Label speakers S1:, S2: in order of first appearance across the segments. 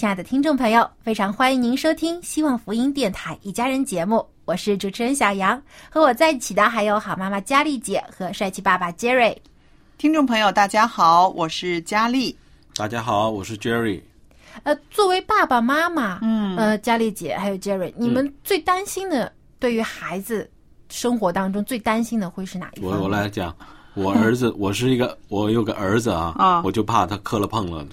S1: 亲爱的听众朋友，非常欢迎您收听希望福音电台一家人节目，我是主持人小杨，和我在一起的还有好妈妈佳丽姐和帅气爸爸 Jerry。
S2: 听众朋友，大家好，我是佳丽。
S3: 大家好，我是 Jerry。
S1: 呃，作为爸爸妈妈，嗯，呃，佳丽姐还有 Jerry，你们最担心的，对于孩子生活当中最担心的会是哪一方？
S4: 我我来讲，我儿子，我是一个，我有个儿子啊，
S2: 啊
S4: 我就怕他磕了碰了，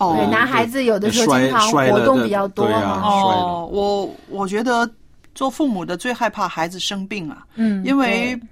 S2: 哦。
S1: 对，男孩子有的时候经常活动比较多
S4: 对啊
S1: 嘛，
S2: 哦，我我觉得做父母的最害怕孩子生病啊，
S1: 嗯，
S2: 因为
S1: 对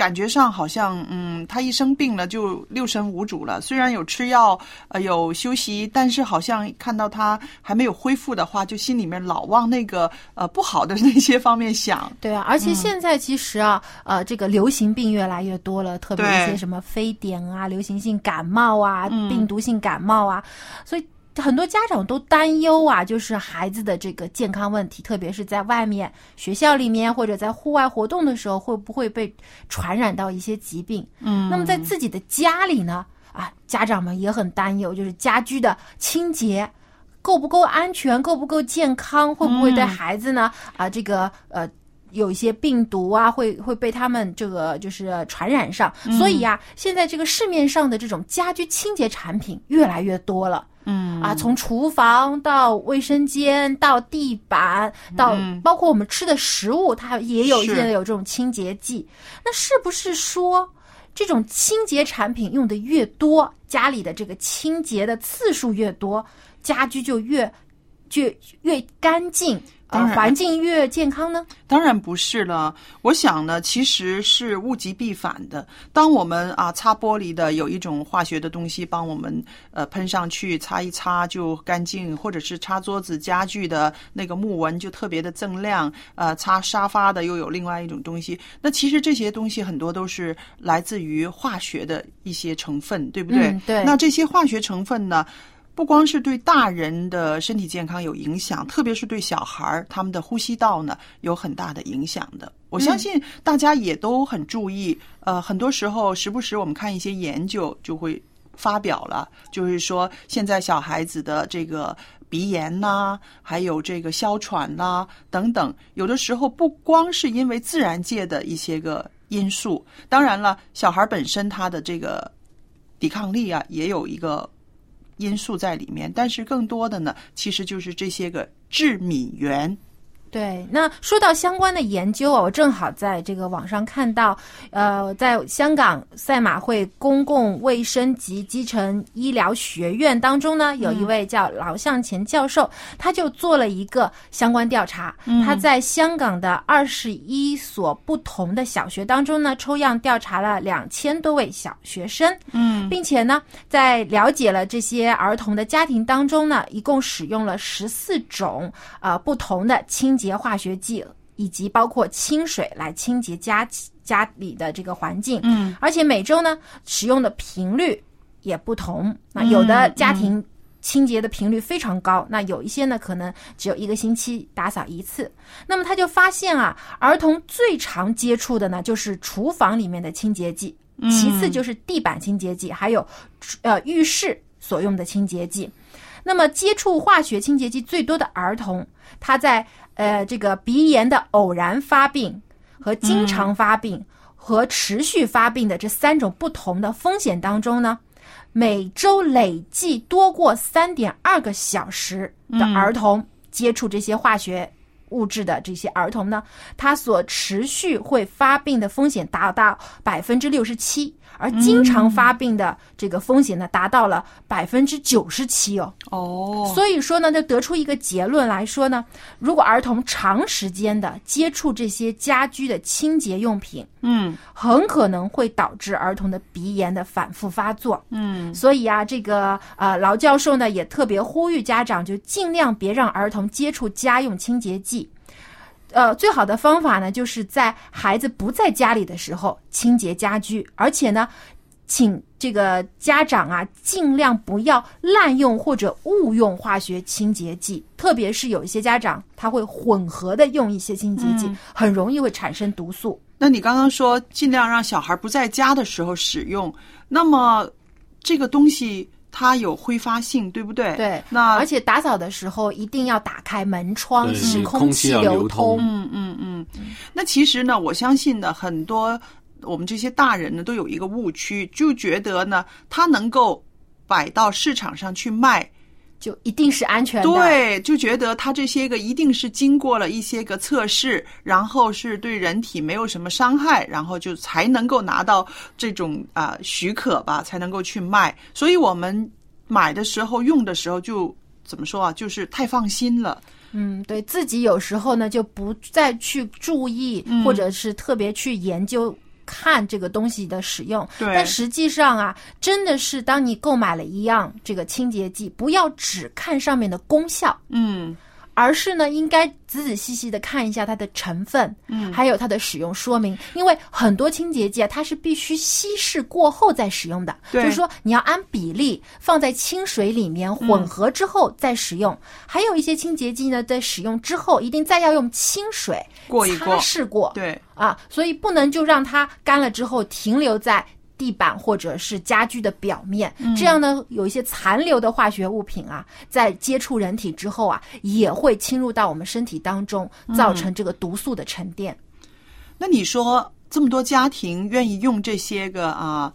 S2: 感觉上好像嗯，他一生病了就六神无主了。虽然有吃药，呃，有休息，但是好像看到他还没有恢复的话，就心里面老往那个呃不好的那些方面想。
S1: 对啊，而且现在其实啊，呃，这个流行病越来越多了，特别一些什么非典啊、流行性感冒啊、
S2: 嗯
S1: 病毒性感冒啊，所以很多家长都担忧啊，就是孩子的这个健康问题，特别是在外面学校里面或者在户外活动的时候，会不会被传染到一些疾病？
S2: 嗯，
S1: 那么在自己的家里呢，啊，家长们也很担忧，就是家居的清洁够不够安全，够不够健康，会不会对孩子呢？啊，这个呃。有一些病毒啊，会会被他们这个就是传染上，所以呀、现在这个市面上的这种家居清洁产品越来越多了。
S2: 嗯。
S1: 啊，从厨房到卫生间到地板，到
S2: 嗯。
S1: 包括我们吃的食物，它也有
S2: 是。
S1: 现在有这种清洁剂。那是不是说这种清洁产品用的越多，家里的这个清洁的次数越多，家居就越就越干净，呃，
S2: 当然
S1: 环境越健康呢？
S2: 当然不是了，我想呢，其实是物极必反的。当我们啊擦玻璃的有一种化学的东西帮我们呃喷上去，擦一擦就干净，或者是擦桌子家具的那个木纹就特别的锃亮，呃，擦沙发的又有另外一种东西。那其实这些东西很多都是来自于化学的一些成分，对不对？
S1: 嗯对
S2: 那这些化学成分呢？不光是对大人的身体健康有影响，特别是对小孩儿他们的呼吸道呢有很大的影响的。我相信大家也都很注意，呃，很多时候时不时我们看一些研究就会发表了，就是说现在小孩子的这个鼻炎呐、还有这个哮喘呐、等等，有的时候不光是因为自然界的一些个因素，当然了，小孩本身他的这个抵抗力啊也有一个因素在里面，但是更多的呢，其实就是这些个致敏源。
S1: 对，那说到相关的研究啊，我正好在这个网上看到，呃，在香港赛马会公共卫生及基层医疗学院当中呢，有一位叫劳向前教授，他就做了一个相关调查。他在香港的二十一所不同的小学当中呢，抽样调查了两千多位小学生，
S2: 嗯
S1: 并且呢，在了解了这些儿童的家庭当中呢，一共使用了十四种呃不同的清洁化学剂，以及包括清水来清洁家家里的这个环境。
S2: 嗯，
S1: 而且每周呢使用的频率也不同。那有的家庭清洁的频率非常高，那有一些呢可能只有一个星期打扫一次。那么他就发现啊，儿童最常接触的呢就是厨房里面的清洁剂，其次就是地板清洁剂，还有呃浴室所用的清洁剂。那么接触化学清洁剂最多的儿童，他在呃这个鼻炎的偶然发病和经常发病和持续发病的这三种不同的风险当中呢。每周累计多过三点二个小时的儿童接触这些化学物质的这些儿童呢，他所持续会发病的风险达到百分之六十七。而经常发病的这个风险呢，达到了百分之九十七哦。
S2: 哦，
S1: 所以说呢，就得出一个结论来说呢，如果儿童长时间的接触这些家居的清洁用品，
S2: 嗯
S1: 很可能会导致儿童的鼻炎的反复发作。
S2: 嗯
S1: 所以啊，这个呃劳教授呢也特别呼吁家长，就尽量别让儿童接触家用清洁剂。呃，最好的方法呢，就是在孩子不在家里的时候清洁家居，而且呢，请这个家长啊，尽量不要滥用或者误用化学清洁剂，特别是有一些家长他会混合的用一些清洁剂，很容易会产生毒素。
S2: 那你刚刚说尽量让小孩不在家的时候使用，那么这个东西它有挥发性，对不对？
S1: 对，
S2: 那
S1: 而且打扫的时候一定要打开门窗，
S4: 对
S1: 使
S4: 空气
S1: 流
S4: 通。
S2: 嗯嗯嗯，那其实呢，我相信呢，很多我们这些大人呢都有一个误区，就觉得呢，它能够摆到市场上去卖，
S1: 就一定是安全的。
S2: 对，就觉得它这些个一定是经过了一些个测试，然后是对人体没有什么伤害，然后就才能够拿到这种啊、许可吧，才能够去卖。所以我们买的时候、用的时候就怎么说啊，就是太放心了。
S1: 嗯，对自己有时候呢就不再去注意，
S2: 嗯
S1: 或者是特别去研究。看这个东西的使用，
S2: 对。
S1: 但实际上啊，真的是当你购买了一样这个清洁剂，不要只看上面的功效，
S2: 嗯
S1: 而是呢，应该仔仔细细的看一下它的成分，
S2: 嗯。
S1: 还有它的使用说明，因为很多清洁剂啊，它是必须稀释过后再使用的，就是说你要按比例放在清水里面混合之后再使用。还有一些清洁剂呢，在使用之后一定再要用清水
S2: 过一过。
S1: 擦拭过，
S2: 对，
S1: 啊，所以不能就让它干了之后停留在地板或者是家具的表面，这样呢，有一些残留的化学物品啊，在接触人体之后啊，也会侵入到我们身体当中，造成这个毒素的沉淀。
S2: 那你说这么多家庭愿意用这些个啊、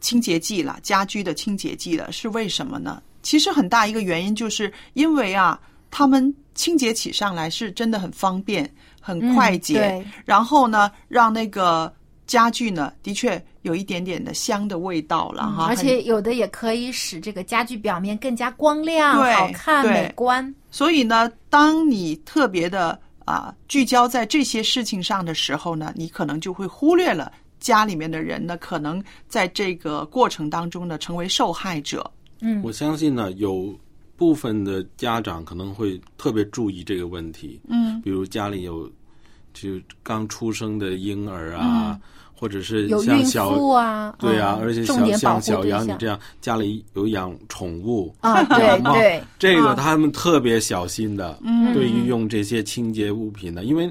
S2: 清洁剂了，家居的清洁剂了，是为什么呢？其实很大一个原因就是因为啊，他们清洁起上来是真的很方便、很快捷，
S1: 嗯
S2: 然后呢，让那个家具呢，的确有一点点的香的味道了哈，很
S1: 而且有的也可以使这个家具表面更加光亮、好看、美观。
S2: 所以呢，当你特别的啊、聚焦在这些事情上的时候呢，你可能就会忽略了家里面的人呢，可能在这个过程当中呢，成为受害者。
S1: 嗯。
S4: 我相信呢，有部分的家长可能会特别注意这个问题，
S2: 嗯，
S4: 比如家里有就刚出生的婴儿啊，或者是
S1: 有孕
S4: 像小
S1: 妇啊，
S4: 对啊，
S1: 嗯
S4: 而且像像小杨你这样家里有养宠物，
S1: 啊，对对，
S4: 这个
S2: 啊
S4: 他们特别小心的，
S2: 嗯
S4: 对于用这些清洁物品的，因为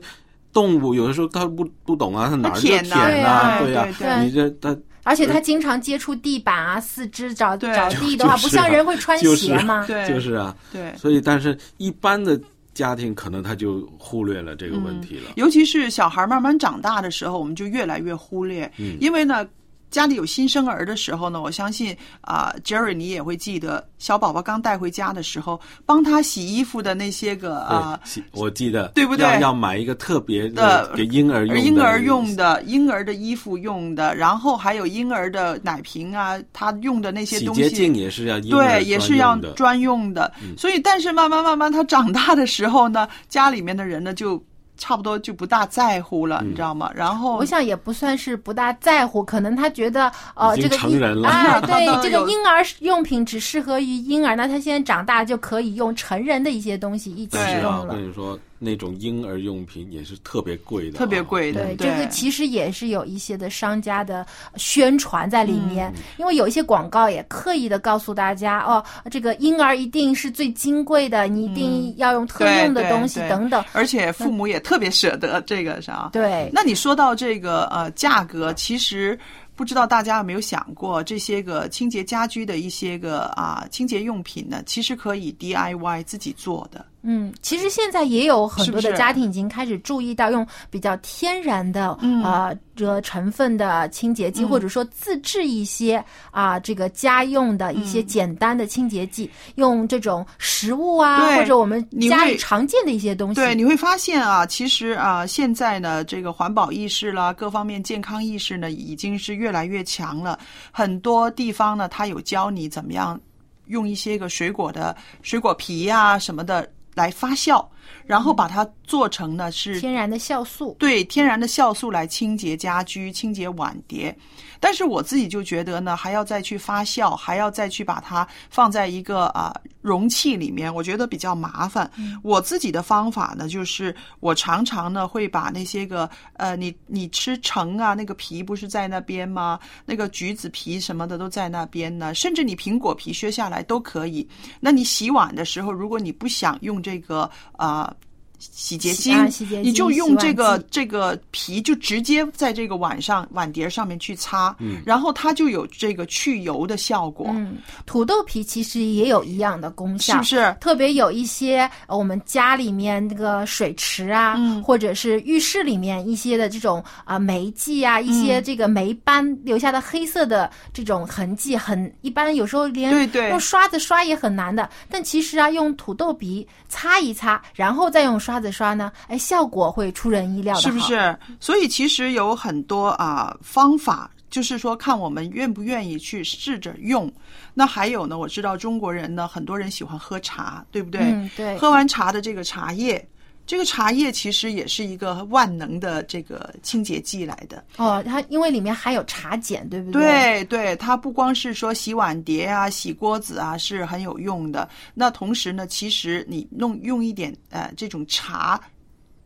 S4: 动物有的时候它不不懂啊，它哪儿就
S2: 舔
S4: 啊，
S2: 对
S4: 呀、
S2: 对
S1: 对
S4: 你这它
S1: 而且他经常接触地板啊、四肢找
S2: 对
S1: 找地的话，不像人会穿鞋吗？
S2: 对，
S4: 就是啊，
S2: 对。
S4: 所以但是一般的家庭可能他就忽略了这个问题了。
S2: 尤其是小孩慢慢长大的时候，我们就越来越忽略，因为呢。家里有新生儿的时候呢，我相信啊、j e r r y 你也会记得，小宝宝刚带回家的时候，帮他洗衣服的那些个啊，
S4: 我记得
S2: 对不对
S4: 要要买一个特别
S2: 的
S4: 给婴儿用的
S2: 婴儿用的、婴儿的衣服用的，然后还有婴儿的奶瓶啊，他用的那些东西，
S4: 洁精也是要婴儿
S2: 对，也是要
S4: 专用的。
S2: 专用的。所以，但是慢慢慢慢他长大的时候呢，家里面的人呢就差不多就不大在乎了，你知道吗？然后
S1: 我想也不算是不大在乎，可能他觉得呃这个婴
S4: 成人了
S1: 哎，对这个婴儿用品只适合于婴儿，那他现在长大就可以用成人的一些东西一起用了。
S4: 我跟你说，那种婴儿用品也是特别贵的啊，
S2: 特别贵的。
S1: 对，这个其实也是有一些的商家的宣传在里面，因为有一些广告也刻意的告诉大家，哦，这个婴儿一定是最金贵的，你一定要用特用的东西等等。
S2: 而且父母也特别舍得这个啥。
S1: 对，
S2: 那你说到这个呃价格，其实不知道大家有没有想过，这些个清洁家居的一些个啊清洁用品呢，其实可以 DIY 自己做的。
S1: 嗯，其实现在也有很多的家庭已经开始注意到用比较天然的
S2: 嗯
S1: 啊这个成分的清洁剂，
S2: 嗯
S1: 或者说自制一些啊这个家用的一些
S2: 嗯
S1: 简单的清洁剂，用这种食物啊或者我们家里常见的一些东西。
S2: 对，你会发现啊，其实啊，现在呢，这个环保意识啦，各方面健康意识呢，已经是越来越强了。很多地方呢，它有教你怎么样用一些个水果的水果皮呀、什么的来发酵，然后把它做成呢是
S1: 天然的酵素。
S2: 对天然的酵素来清洁家居、清洁碗碟。但是我自己就觉得呢，还要再去发酵，还要再去把它放在一个啊、容器里面，我觉得比较麻烦。我自己的方法呢，就是我常常呢会把那些个呃，你你吃橙啊，那个皮不是在那边吗？那个橘子皮什么的都在那边呢，甚至你苹果皮削下来都可以。那你洗碗的时候，如果你不想用这个啊。job 洗洁精，
S1: 啊洗洁精
S2: 你就用这个这个皮，就直接在这个碗上碗碟上面去擦，
S4: 嗯
S2: 然后它就有这个去油的效果，
S1: 嗯，土豆皮其实也有一样的功效，
S2: 是不是？
S1: 特别有一些呃我们家里面那个水池啊，
S2: 嗯
S1: 或者是浴室里面一些的这种啊、霉迹啊，一些这个霉斑留下的黑色的这种痕迹，很一般，有时候连
S2: 对对
S1: 用刷子刷也很难的。但其实啊，用土豆皮擦一擦，然后再用刷子刷呢，哎，效果会出人意料的。
S2: 是不是？所以其实有很多啊、方法，就是说看我们愿不愿意去试着用。那还有呢，我知道中国人呢，很多人喜欢喝茶，对不对？
S1: 嗯对
S2: 喝完茶的这个茶叶。这个茶叶其实也是一个万能的这个清洁剂来的，
S1: 哦，它因为里面含有茶碱，对不对？
S2: 对对，它不光是说洗碗碟啊、洗锅子啊是很有用的，那同时呢，其实你弄用一点呃这种茶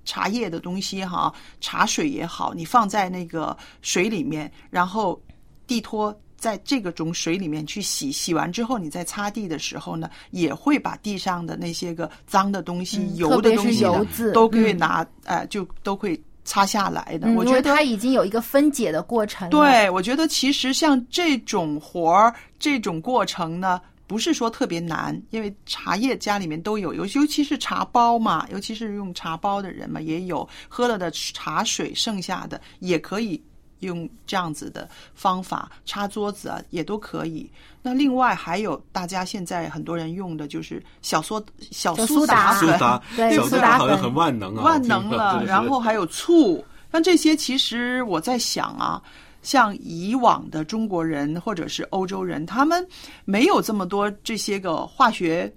S2: 茶叶的东西哈，茶水也好，你放在那个水里面，然后地拖。在这个种水里面去洗，洗完之后你在擦地的时候呢，也会把地上的那些个脏的东西、
S1: 嗯
S2: 油的东西呢
S1: 油渍
S2: 都可以
S1: 嗯
S2: 拿、呃，就都会擦下来的。
S1: 嗯，
S2: 我觉得
S1: 它已经有一个分解的过程。
S2: 对，我觉得其实像这种活儿、这种过程呢，不是说特别难，因为茶叶家里面都有，尤尤其是茶包嘛，尤其是用茶包的人嘛，也有喝了的茶水剩下的也可以。用这样子的方法擦桌子啊，也都可以。那另外还有大家现在很多人用的就是小苏小
S1: 小
S2: 苏
S1: 苏打
S2: 粉，
S4: 苏打，
S1: 对
S4: 小苏
S1: 苏打
S4: 好像很万能啊，
S2: 万能了，然后还有醋，但这些其实我在想啊，像以往的中国人或者是欧洲人，他们没有这么多这些个化学。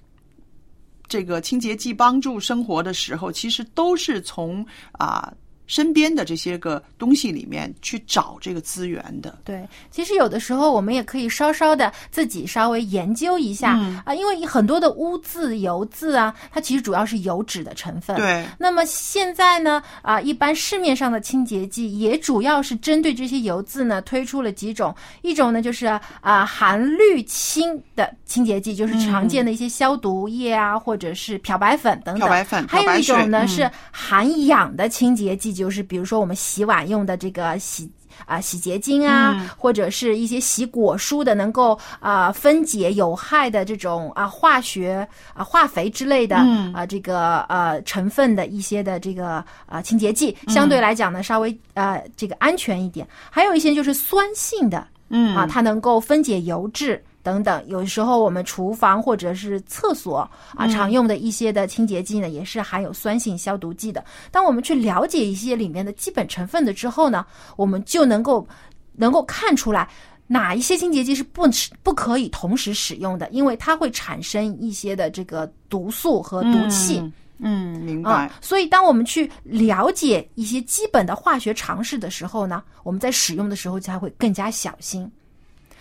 S2: 这个清洁剂帮助生活的时候，其实都是从啊、身边的这些个东西里面去找这个资源的。
S1: 对，其实有的时候我们也可以稍稍的自己稍微研究一下、
S2: 嗯
S1: 啊，因为很多的污渍、油渍啊，它其实主要是油脂的成分。。
S2: 对，
S1: 那么现在呢，啊，一般市面上的清洁剂也主要是针对这些油渍呢推出了几种，一种呢就是啊含氯氢的清洁剂，就是常见的一些消毒液啊，或者是漂白粉等等。
S2: 漂白粉
S1: 还有一种呢、
S2: 嗯
S1: 是含氧的清洁剂，就是比如说我们洗碗用的这个洗。啊，洗洁精啊，
S2: 嗯
S1: 或者是一些洗果蔬的，能够啊、分解有害的这种啊化学啊化肥之类的、
S2: 嗯
S1: 啊这个呃成分的一些的这个啊清洁剂，相对来讲呢稍微呃这个安全一点。还有一些就是酸性的，
S2: 嗯
S1: 啊，它能够分解油脂等等。有时候我们厨房或者是厕所啊
S2: 嗯
S1: 常用的一些的清洁剂呢，也是含有酸性消毒剂的。当我们去了解一些里面的基本成分的之后呢，我们就能够能够看出来。哪一些清洁剂是不不可以同时使用的？因为它会产生一些的这个毒素和毒气。
S2: 嗯嗯，明白。
S1: 啊，所以当我们去了解一些基本的化学常识的时候呢，我们在使用的时候才会更加小心。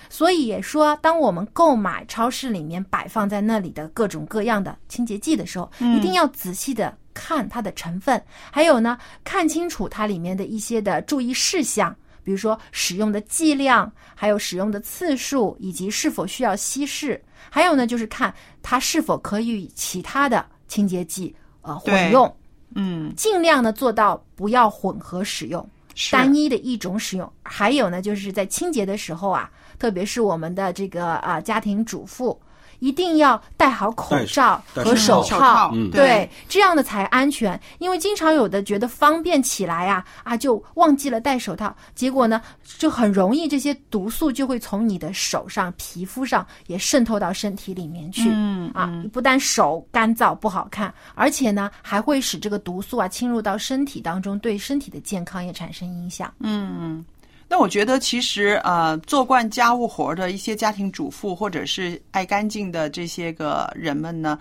S1: 所以也说，当我们购买超市里面摆放在那里的各种各样的清洁剂的时候，一定要仔细的看它的成分，还有呢，看清楚它里面的一些的注意事项，比如说使用的剂量，还有使用的次数，以及是否需要稀释。还有呢，就是看它是否可以与其他的清洁剂呃混用，
S2: 嗯，
S1: 尽量呢做到不要混合使用。单一的一种使用。还有呢，就是在清洁的时候啊，特别是我们的这个啊家庭主妇，一定要戴好口罩和
S4: 手
S1: 套，
S4: 嗯
S1: 对，这样的才安全。因为经常有的觉得方便起来啊啊，就忘记了戴手套，结果呢，就很容易这些毒素就会从你的手上、皮肤上也渗透到身体里面去。
S2: 嗯
S1: 啊，不但手干燥不好看，而且呢，还会使这个毒素啊侵入到身体当中，对身体的健康也产生影响。
S2: 那我觉得，其实呃，做惯家务活的一些家庭主妇，或者是爱干净的这些个人们呢，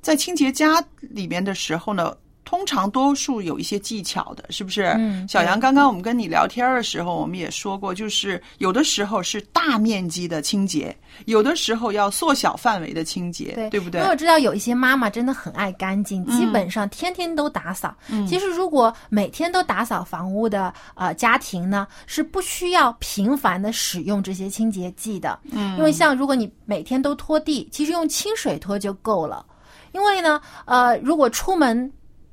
S2: 在清洁家里面的时候呢，通常多数有一些技巧的，是不是？
S1: 嗯
S2: 小杨，刚刚我们跟你聊天的时候，我们也说过，就是有的时候是大面积的清洁，有的时候要缩小范围的清洁，
S1: 对
S2: 对不对
S1: 因为？我知道有一些妈妈真的很爱干净，基本上天天都打扫。其实如果每天都打扫房屋的呃家庭呢，是不需要频繁的使用这些清洁剂的。嗯，因为像如果你每天都拖地，其实用清水拖就够了。因为呢，呃，如果出门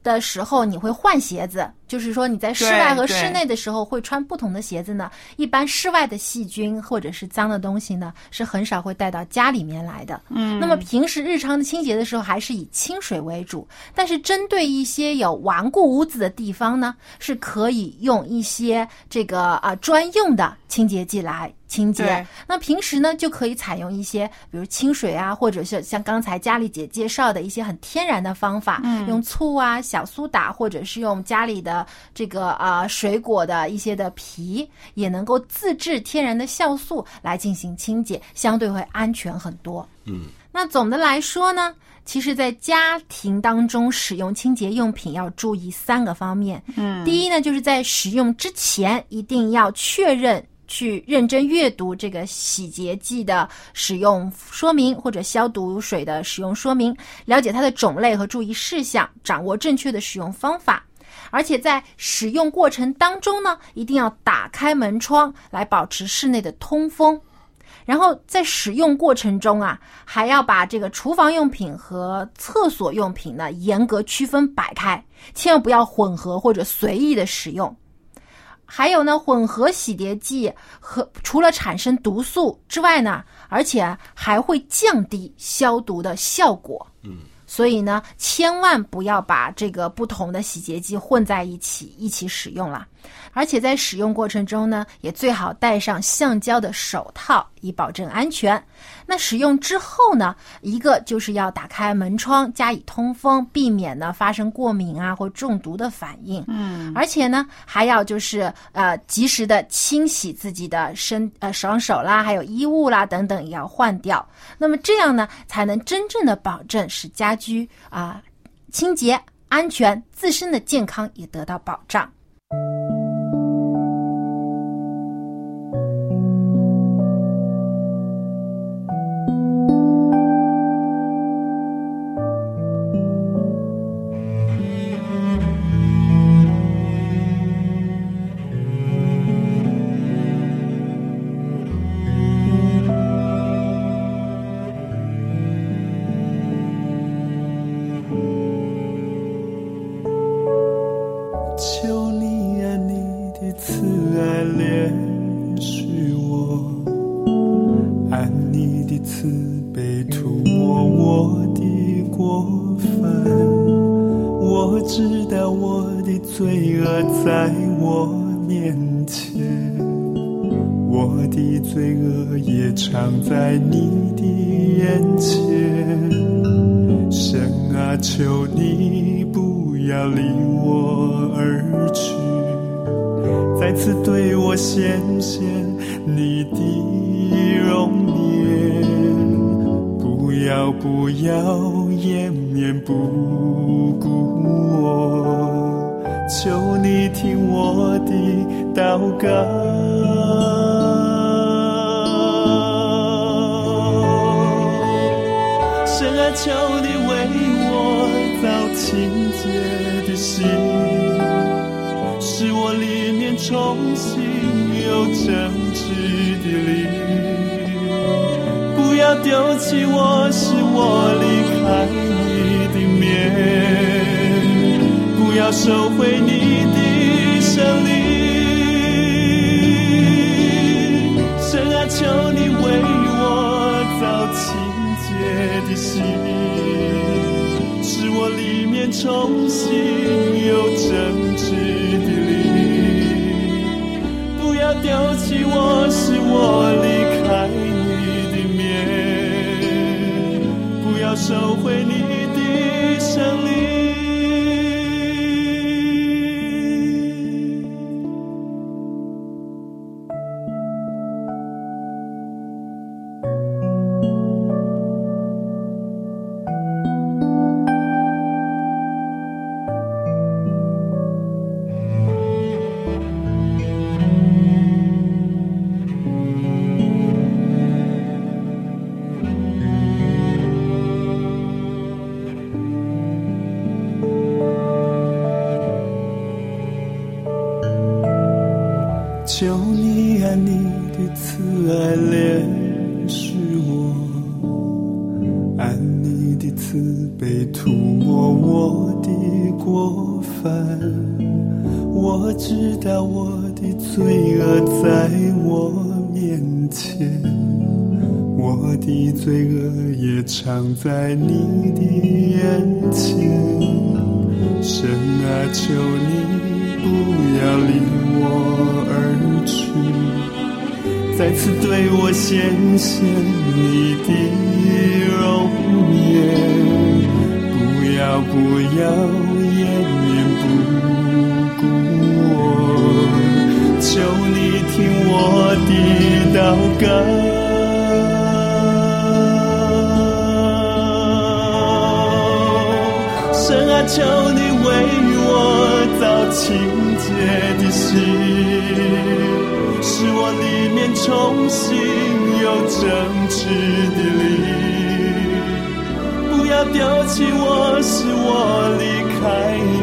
S1: 的时候你会换鞋子，就是说你在室外和室内的时候会穿不同的鞋子呢。一般室外的细菌或者是脏的东西呢，是很少会带到家里面来的。嗯，那么平时日常的清洁的时候，还是以清水为主。但是针对一些有顽固污渍的地方呢，是可以用一些这个啊、专用的清洁剂来清洁。那平时呢，就可以采用一些，比如清水啊，或者是像刚才佳丽姐介绍的一些很天然的方法，用醋啊、小苏打，或者是用家里的这个啊、水果的一些的皮，也能够自制天然的酵素来进行清洁，相对会安全很多。
S4: 嗯，
S1: 那总的来说呢，其实，在家庭当中使用清洁用品要注意三个方面。嗯，第一呢，就是在使用之前一定要确认。去认真阅读这个洗洁剂的使用说明或者消毒水的使用说明，了解它的种类和注意事项，掌握正确的使用方法。而且在使用过程当中呢，一定要打开门窗来保持室内的通风。然后在使用过程中啊，还要把这个厨房用品和厕所用品呢严格区分摆开，千万不要混合或者随意的使用。还有呢，混合洗涤剂和除了产生毒素之外呢，而且还会降低消毒的效果。
S4: 嗯，
S1: 所以呢，千万不要把这个不同的洗洁剂混在一起一起使用了。而且在使用过程中呢，也最好戴上橡胶的手套，以保证安全。那使用之后呢，一个就是要打开门窗加以通风，避免呢发生过敏啊或中毒的反应。嗯，而且呢，还要就是呃及时的清洗自己的身呃双手啦，还有衣物啦等等也要换掉。那么这样呢，才能真正的保证使家居啊、清洁、安全，自身的健康也得到保障。
S5: 要收回你的圣灵。神啊，求你为我造清洁的心，使我里面重新有正直的灵。不要丢弃我，使我离开你的面，不要收回你的圣灵。见你的容颜。不要不要掩面不顾我，求你听我的祷告。神啊，求你为我造清。重新有正直的灵。不要丢弃我，使我离开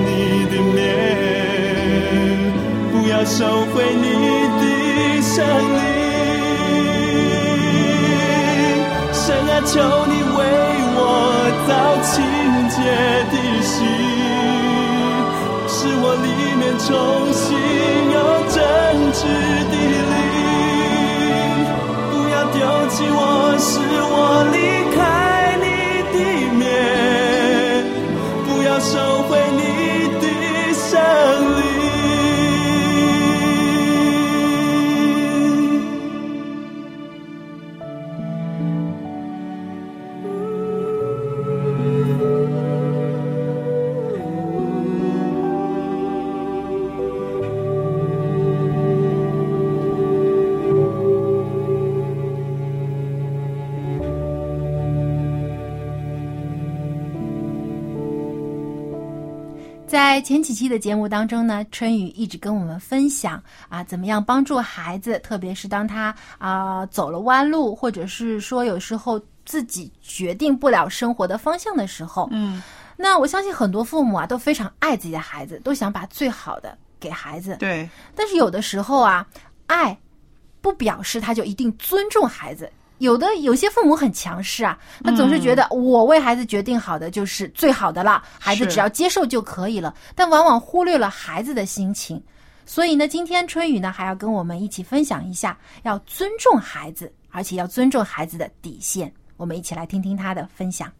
S5: 你的面。不要收回你的圣灵。神啊，求你为我造清洁的心。使我里面重新有真挚的，要丢弃我，是我离
S1: 前几期的节目当中呢，春雨一直跟我们分享啊，怎么样帮助孩子，特别是当他啊走了弯路，或者是说有时候自己决定不了生活的方向的时候，
S2: 嗯，
S1: 那我相信很多父母啊都非常爱自己的孩子，都想把最好的给孩子。
S2: 对，
S1: 但是有的时候啊，爱不表示他就一定尊重孩子。有的有些父母很强势啊，他总是觉得我为孩子决定好的就是最好的了，孩子只要接受就可以了，但往往忽略了孩子的心情。所以呢，今天春雨呢还要跟我们一起分享一下，要尊重孩子，而且要尊重孩子的底线。我们一起来听听他的分享。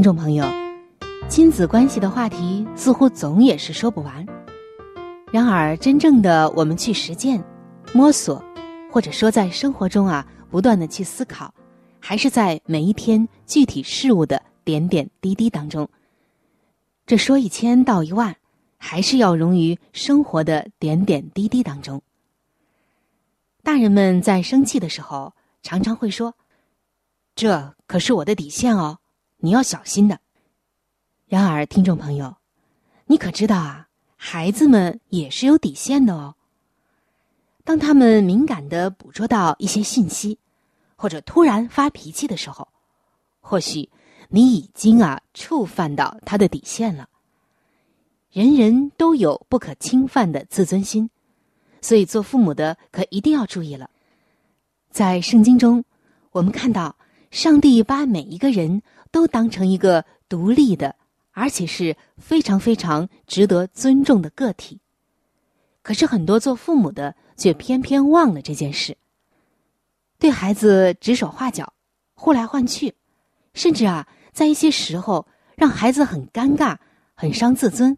S6: 听众朋友，亲子关系的话题似乎总也是说不完。然而，真正的我们去实践、摸索，或者说在生活中啊，不断的去思考，还是在每一天具体事物的点点滴滴当中。这说一千道一万，还是要融于生活的点点滴滴当中。大人们在生气的时候，常常会说：“这可是我的底线哦。”你要小心的。然而，听众朋友，你可知道啊？孩子们也是有底线的哦。当他们敏感的捕捉到一些信息，或者突然发脾气的时候，或许你已经啊触犯到他的底线了。人人都有不可侵犯的自尊心，所以做父母的可一定要注意了。在圣经中，我们看到上帝把每一个人都当成一个独立的。而且是非常非常值得尊重的个体，可是很多做父母的却偏偏忘了这件事，对孩子指手画脚、呼来唤去，甚至啊，在一些时候让孩子很尴尬、很伤自尊，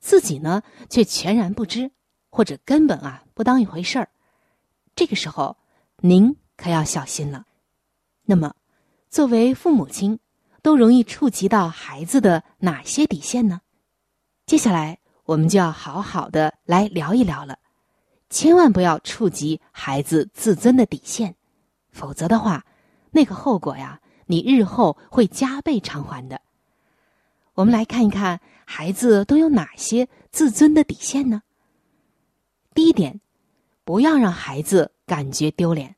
S6: 自己呢却全然不知，或者根本啊不当一回事儿。这个时候，您可要小心了。那么，作为父母亲。都容易触及到孩子的哪些底线呢？接下来我们就要好好的来聊一聊了。千万不要触及孩子自尊的底线，否则的话，那个后果呀，你日后会加倍偿还的。我们来看一看孩子都有哪些自尊的底线呢？第一点，不要让孩子感觉丢脸。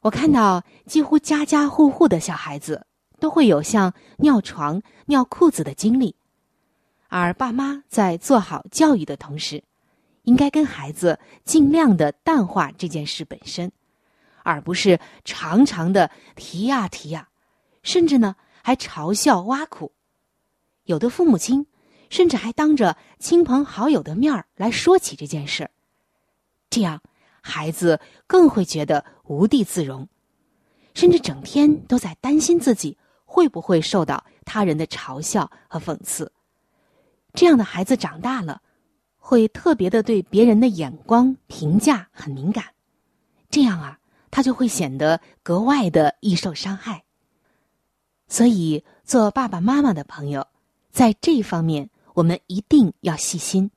S6: 我看到几乎家家户户的小孩子。都会有像尿床、尿裤子的经历，而爸妈在做好教育的同时，应该跟孩子尽量的淡化这件事本身，而不是常常的提呀提呀，甚至呢还嘲笑挖苦。有的父母亲甚至还当着亲朋好友的面儿来说起这件事，这样孩子更会觉得无地自容，甚至整天都在担心自己。会不会受到他人的嘲笑和讽刺？这样的孩子长大了，会特别的对别人的眼光评价很敏感，这样啊，他就会显得格外的易受伤害。所以，做爸爸妈妈的朋友，在这一方面，我们一定要细心。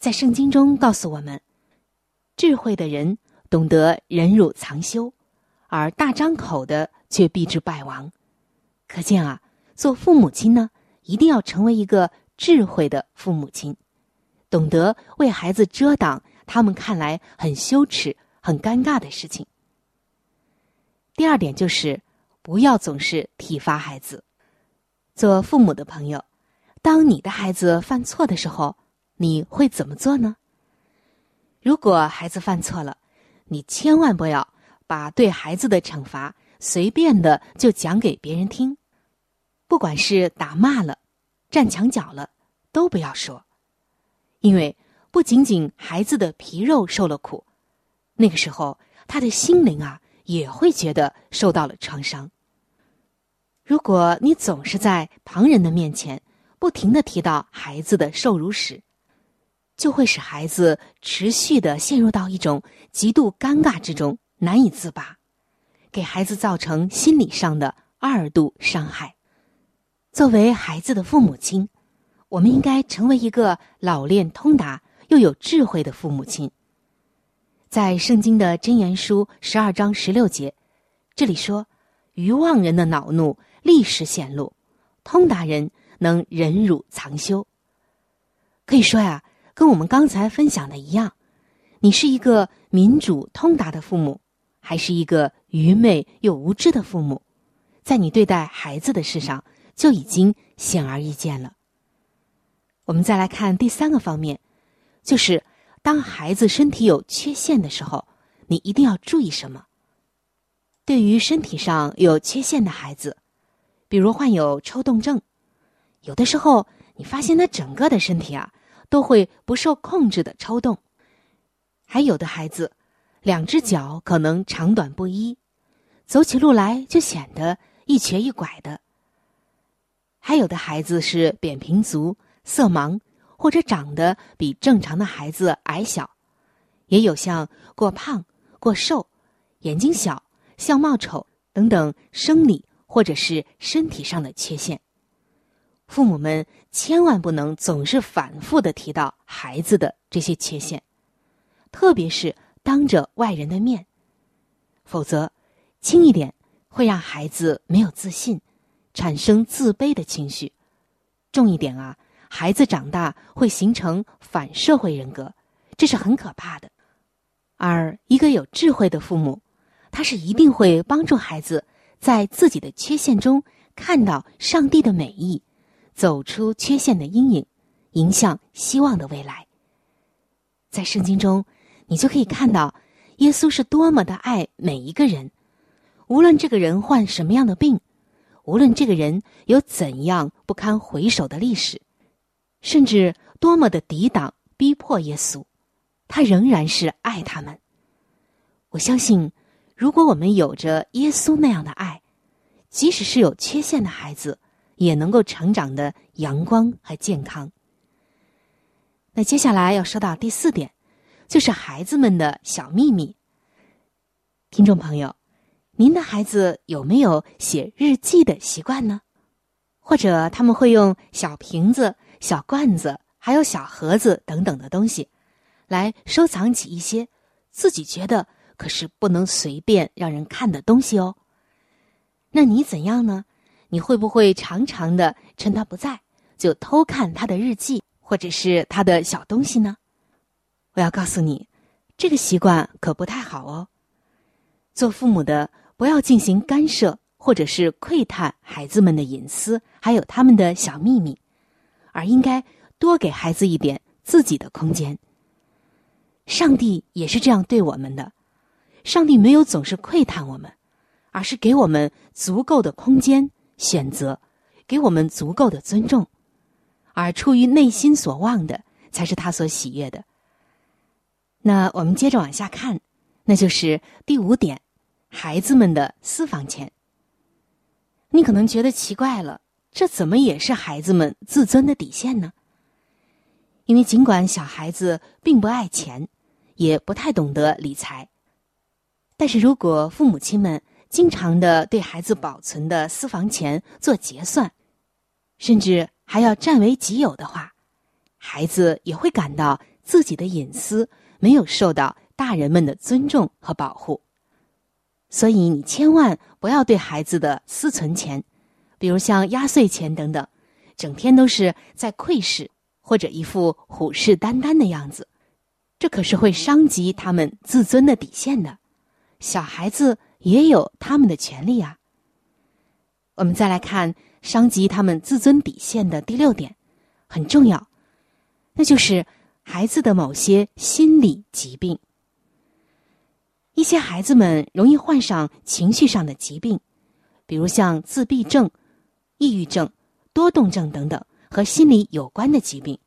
S6: 在圣经中告诉我们，智慧的人懂得忍辱藏羞，而大张口的却必致败亡。可见啊，做父母亲呢，一定要成为一个智慧的父母亲，懂得为孩子遮挡他们看来很羞耻、很尴尬的事情。第二点就是，不要总是体罚孩子。做父母的朋友，当你的孩子犯错的时候，你会怎么做呢？如果孩子犯错了，你千万不要把对孩子的惩罚随便的就讲给别人听。不管是打骂了、站墙角了，都不要说，因为不仅仅孩子的皮肉受了苦，那个时候他的心灵啊也会觉得受到了创伤。如果你总是在旁人的面前不停的提到孩子的受辱史，就会使孩子持续的陷入到一种极度尴尬之中，难以自拔，给孩子造成心理上的二度伤害。作为孩子的父母亲，我们应该成为一个老练通达又有智慧的父母亲。在圣经的箴言书十二章十六节，这里说：“愚妄人的恼怒立时显露，通达人能忍辱藏羞。”可以说呀，跟我们刚才分享的一样，你是一个民主通达的父母，还是一个愚昧又无知的父母，在你对待孩子的事上。就已经显而易见了。我们再来看第三个方面，就是当孩子身体有缺陷的时候，你一定要注意什么？对于身体上有缺陷的孩子，比如患有抽动症，有的时候你发现他整个的身体啊都会不受控制的抽动；还有的孩子，两只脚可能长短不一，走起路来就显得一瘸一拐的。还有的孩子是扁平足、色盲，或者长得比正常的孩子矮小，也有像过胖、过瘦、眼睛小、相貌丑等等生理或者是身体上的缺陷。父母们千万不能总是反复的提到孩子的这些缺陷，特别是当着外人的面，否则轻一点会让孩子没有自信。产生自卑的情绪。重一点啊，孩子长大会形成反社会人格，这是很可怕的。而一个有智慧的父母，他是一定会帮助孩子在自己的缺陷中看到上帝的美意，走出缺陷的阴影，迎向希望的未来。在圣经中，你就可以看到耶稣是多么的爱每一个人，无论这个人患什么样的病。无论这个人有怎样不堪回首的历史，甚至多么的抵挡逼迫耶稣，他仍然是爱他们。我相信，如果我们有着耶稣那样的爱，即使是有缺陷的孩子，也能够成长的阳光和健康。那接下来要说到第四点，就是孩子们的小秘密。听众朋友。您的孩子有没有写日记的习惯呢？或者他们会用小瓶子、小罐子，还有小盒子等等的东西，来收藏起一些自己觉得可是不能随便让人看的东西哦。那你怎样呢？你会不会常常的趁他不在就偷看他的日记或者是他的小东西呢？我要告诉你，这个习惯可不太好哦。做父母的。不要进行干涉，或者是窥探孩子们的隐私，还有他们的小秘密，而应该多给孩子一点自己的空间。上帝也是这样对我们的，上帝没有总是窥探我们，而是给我们足够的空间选择，给我们足够的尊重，而出于内心所望的，才是他所喜悦的。那我们接着往下看，那就是第五点。孩子们的私房钱，你可能觉得奇怪了，这怎么也是孩子们自尊的底线呢？因为尽管小孩子并不爱钱，也不太懂得理财，但是如果父母亲们经常的对孩子保存的私房钱做结算，甚至还要占为己有的话，孩子也会感到自己的隐私没有受到大人们的尊重和保护。所以，你千万不要对孩子的私存钱，比如像压岁钱等等，整天都是在窥视或者一副虎视眈眈的样子，这可是会伤及他们自尊的底线的。小孩子也有他们的权利啊。我们再来看伤及他们自尊底线的第六点，很重要，那就是孩子的某些心理疾病。一些孩子们容易患上情绪上的疾病，比如像自闭症、抑郁症、多动症等等和心理有关的疾病。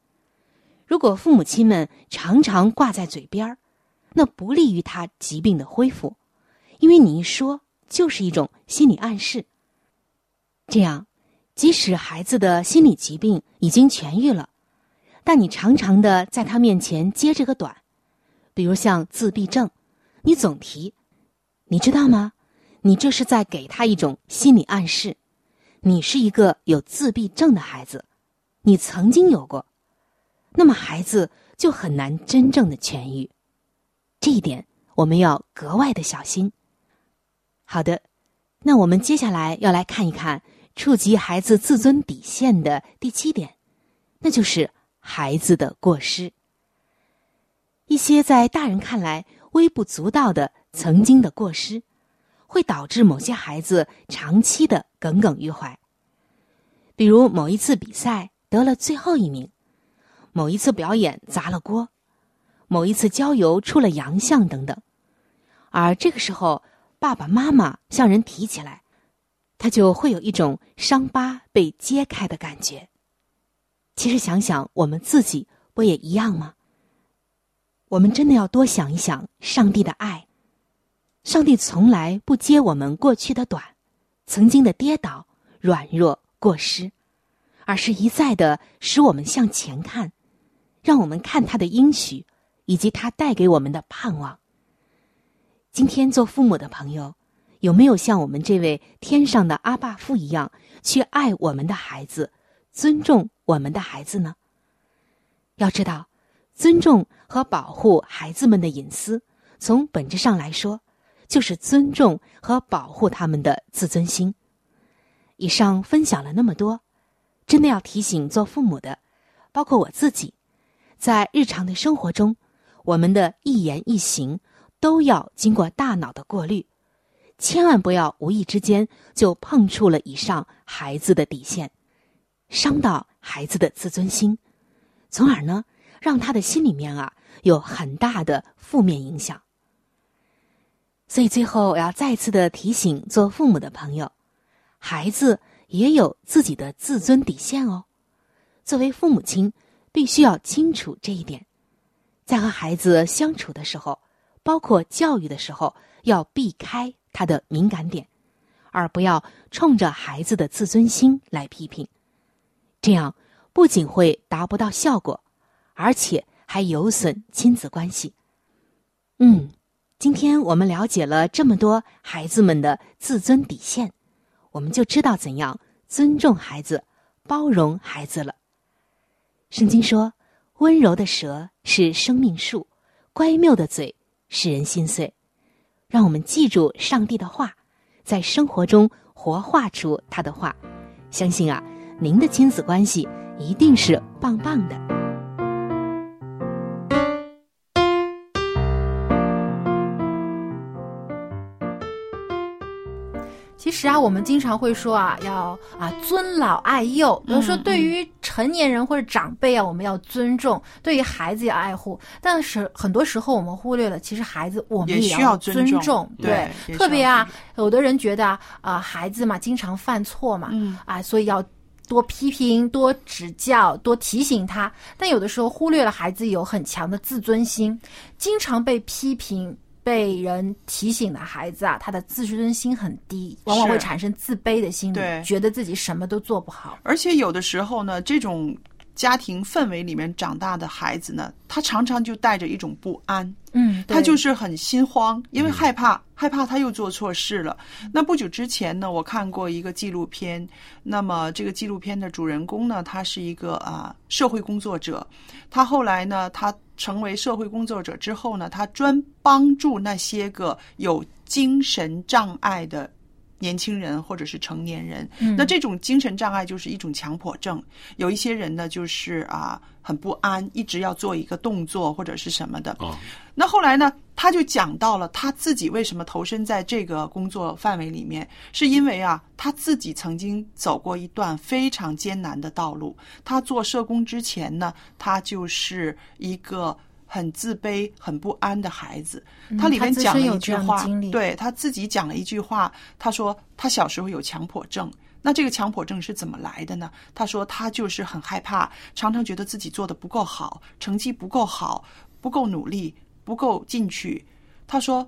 S6: 如果父母亲们常常挂在嘴边儿，那不利于他疾病的恢复，因为你一说就是一种心理暗示。这样，即使孩子的心理疾病已经痊愈了，但你常常的在他面前接这个短，比如像自闭症。你总提，你知道吗？你这是在给他一种心理暗示，你是一个有自闭症的孩子，你曾经有过，那么孩子就很难真正的痊愈，这一点我们要格外的小心。好的，那我们接下来要来看一看触及孩子自尊底线的第七点，那就是孩子的过失，一些在大人看来。微不足道的曾经的过失，会导致某些孩子长期的耿耿于怀。比如某一次比赛得了最后一名，某一次表演砸了锅，某一次郊游出了洋相等等。而这个时候，爸爸妈妈向人提起来，他就会有一种伤疤被揭开的感觉。其实想想我们自己，不也一样吗？我们真的要多想一想上帝的爱。上帝从来不接我们过去的短，曾经的跌倒、软弱、过失，而是一再的使我们向前看，让我们看他的应许，以及他带给我们的盼望。今天做父母的朋友，有没有像我们这位天上的阿爸父一样，去爱我们的孩子，尊重我们的孩子呢？要知道。尊重和保护孩子们的隐私，从本质上来说，就是尊重和保护他们的自尊心。以上分享了那么多，真的要提醒做父母的，包括我自己，在日常的生活中，我们的一言一行都要经过大脑的过滤，千万不要无意之间就碰触了以上孩子的底线，伤到孩子的自尊心，从而呢，让他的心里面啊有很大的负面影响。所以最后，我要再次的提醒做父母的朋友。孩子也有自己的自尊底线哦。作为父母亲，必须要清楚这一点，在和孩子相处的时候，包括教育的时候，要避开他的敏感点，而不要冲着孩子的自尊心来批评。这样不仅会达不到效果，而且还有损亲子关系。嗯，今天我们了解了这么多孩子们的自尊底线。我们就知道怎样尊重孩子、包容孩子了。圣经说：“温柔的舌是生命树，乖谬的嘴使人心碎。”让我们记住上帝的话，在生活中活化出他的话。相信啊，您的亲子关系一定是棒棒的。
S1: 实啊，我们经常会说啊，要啊尊老爱幼。比如说，对于成年人或者长辈啊，我们要尊重；对于孩子要爱护。但是很多时候我们忽略了，其实孩子我们
S2: 也需要尊
S1: 重。对，特别啊，有的人觉得啊，孩子嘛，经常犯错嘛，啊，所以要多批评、多指教、多提醒他。但有的时候忽略了孩子有很强的自尊心，经常被批评。被人提醒的孩子啊，他的自尊心很低，往往会产生自卑的心理，觉得自己什么都做不好。
S2: 而且有的时候呢，这种家庭氛围里面长大的孩子呢，他常常就带着一种不安，
S1: 嗯，
S2: 他就是很心慌，因为害怕，害怕他又做错事了。那不久之前呢，我看过一个纪录片，那么这个纪录片的主人公呢，他是一个啊社会工作者，他后来呢，他。成为社会工作者之后呢，他专帮助那些个有精神障碍的年轻人或者是成年人。那这种精神障碍就是一种强迫症。有一些人呢，就是啊很不安，一直要做一个动作或者是什么的。那后来呢，他就讲到了他自己为什么投身在这个工作范围里面，是因为啊他自己曾经走过一段非常艰难的道路。他做社工之前呢，他就是一个很自卑、很不安的孩子。他里面讲了一句话，对他自己讲了一句话，他说他小时候有强迫症。那这个强迫症是怎么来的呢？他说他就是很害怕，常常觉得自己做的不够好，成绩不够好，不够努力。不够进取，他说，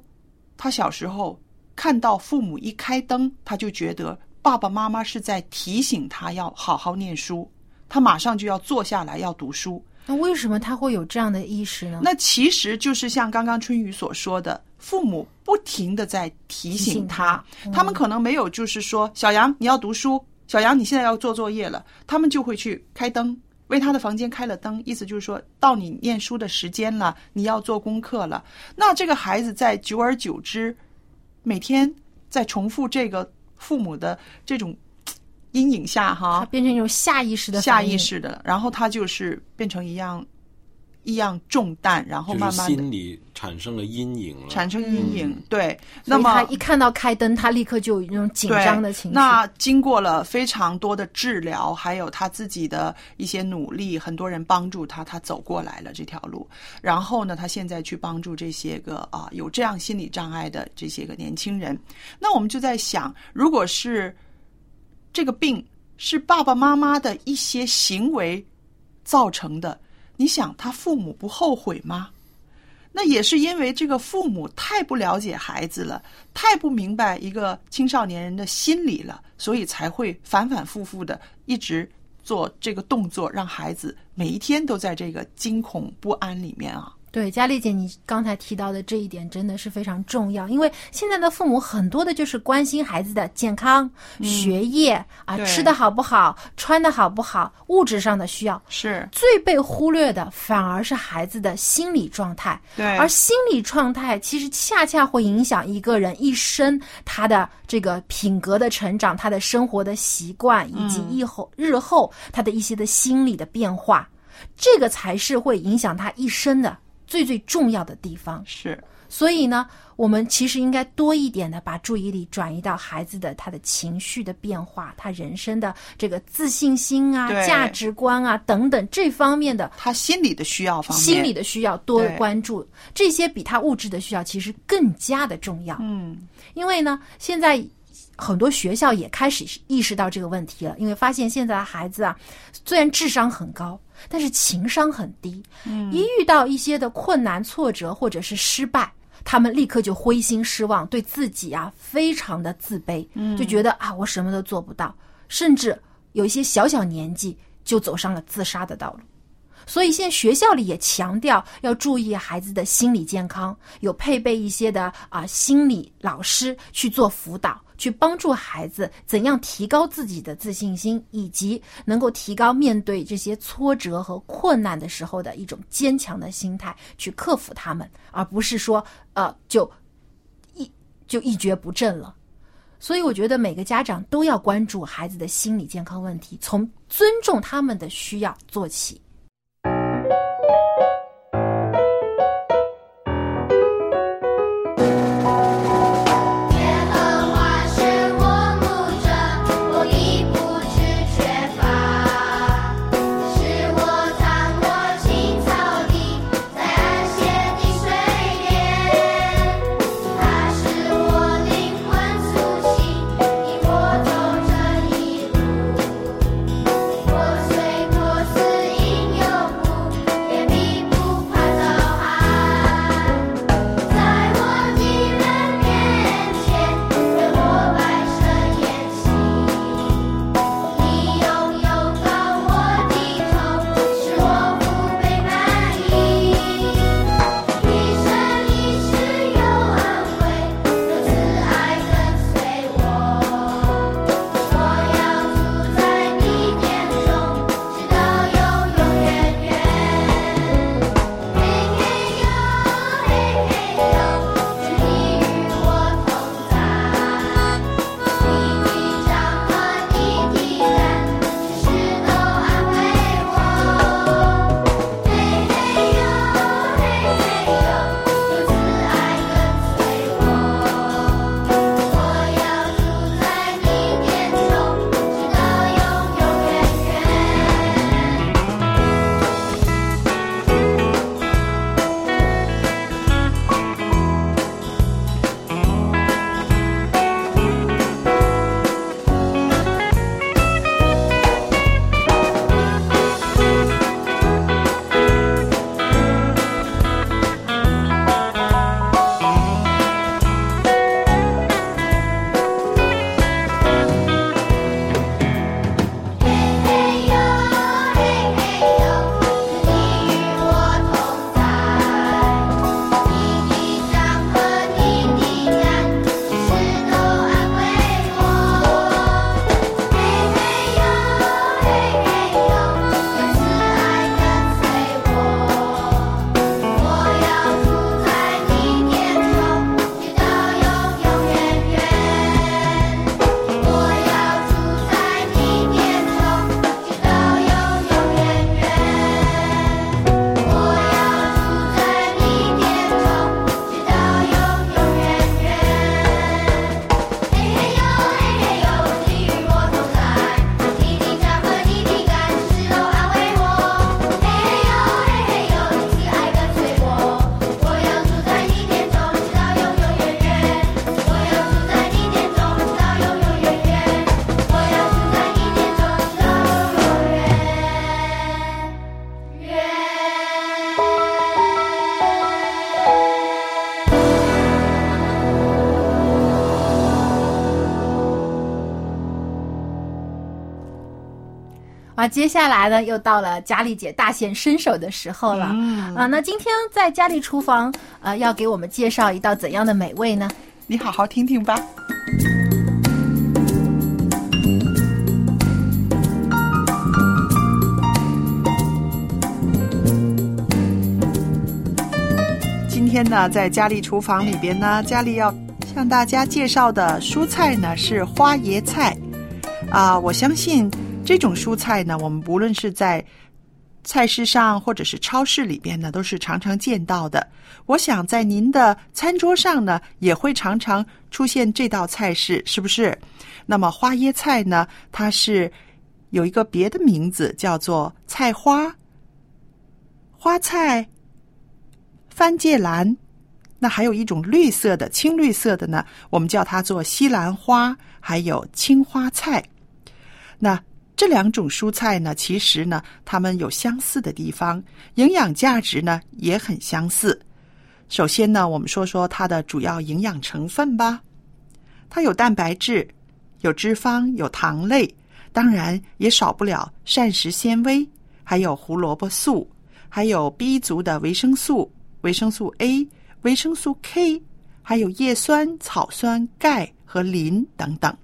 S2: 他小时候看到父母一开灯，他就觉得爸爸妈妈是在提醒他要好好念书，他马上就要坐下来要读书。
S1: 那为什么他会有这样的意识呢？
S2: 那其实就是像刚刚春雨所说的，父母不停的在提醒他，他们可能没有就是说小杨你要读书，小杨你现在要做作业了，他们就会去开灯。为他的房间开了灯，意思就是说到你念书的时间了，你要做功课了。那这个孩子在久而久之，每天在重复这个父母的这种阴影下，哈，
S1: 变成一种下意识的
S2: 下意识的，然后他就是变成一样。一样重担，然后慢慢
S4: 心里产生了阴影了，
S2: 产生阴影。对，那么
S1: 他一看到开灯，他立刻就有那种紧张的情绪。
S2: 那经过了非常多的治疗，还有他自己的一些努力，很多人帮助他，他走过来了这条路。然后呢，他现在去帮助这些个啊有这样心理障碍的这些个年轻人。那我们就在想，如果是这个病是爸爸妈妈的一些行为造成的。你想他父母不后悔吗？那也是因为这个父母太不了解孩子了，太不明白一个青少年人的心理了，所以才会反反复复的一直做这个动作，让孩子每一天都在这个惊恐不安里面啊。
S1: 对，佳丽姐，你刚才提到的这一点真的是非常重要，因为现在的父母很多的就是关心孩子的健康、学业啊，吃的好不好，穿的好不好，物质上的需要。
S2: 是。
S1: 最被忽略的反而是孩子的心理状态，
S2: 对。
S1: 而心理状态其实恰恰会影响一个人一生他的这个品格的成长，他的生活的习惯，以及以后、日后他的一些的心理的变化，这个才是会影响他一生的最最重要的地方。
S2: 是，
S1: 所以呢，我们其实应该多一点的把注意力转移到孩子的他的情绪的变化，他人生的这个自信心啊、价值观啊等等这方面的
S2: 他心理的需要方面，
S1: 心理的需要多关注，这些比他物质的需要其实更加的重要。
S2: 嗯，
S1: 因为呢，现在很多学校也开始意识到这个问题了，因为发现现在的孩子啊，虽然智商很高，但是情商很低。嗯，一遇到一些的困难、挫折或者是失败，他们立刻就灰心失望，对自己啊非常的自卑，就觉得啊我什么都做不到，甚至有一些小小年纪就走上了自杀的道路。所以现在学校里也强调要注意孩子的心理健康，有配备一些的啊、心理老师去做辅导，去帮助孩子怎样提高自己的自信心，以及能够提高面对这些挫折和困难的时候的一种坚强的心态，去克服他们，而不是说呃就一就一蹶不振了。所以我觉得每个家长都要关注孩子的心理健康问题，从尊重他们的需要做起。啊，接下来呢，又到了佳丽姐大显身手的时候了。
S2: 嗯
S1: 啊，那今天在佳丽厨房，呃，要给我们介绍一道怎样的美味呢？
S2: 你好好听听吧。今天呢，在佳丽厨房里边呢，佳丽要向大家介绍的蔬菜呢是花椰菜。啊，我相信这种蔬菜呢，我们不论是在菜市上或者是超市里边呢，都是常常见到的。我想在您的餐桌上呢，也会常常出现这道菜式，是不是？那么花椰菜呢，它是有一个别的名字，叫做菜花、花菜、番芥兰。那还有一种绿色的、青绿色的呢，我们叫它做西兰花，还有青花菜。那这两种蔬菜呢，其实呢，它们有相似的地方，营养价值呢也很相似。首先呢，我们说说它的主要营养成分吧。它有蛋白质，有脂肪，有糖类，当然也少不了膳食纤维，还有胡萝卜素，还有 B 族的维生素、维生素 A、维生素 K，还有叶酸、草酸、钙和磷等等。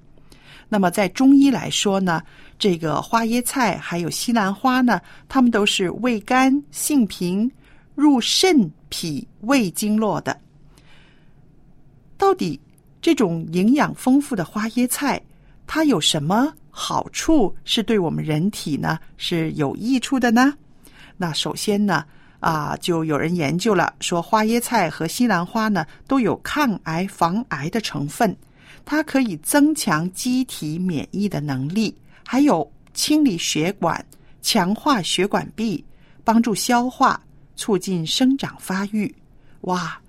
S2: 那么在中医来说呢，这个花椰菜还有西兰花呢，它们都是味甘、性平、入肾、脾、胃经络的。到底这种营养丰富的花椰菜，它有什么好处是对我们人体呢是有益处的呢？那首先呢，啊，就有人研究了，说花椰菜和西兰花呢都有抗癌防癌的成分。它可以增强机体免疫的能力，还有清理血管、强化血管壁、帮助消化、促进生长发育。哇，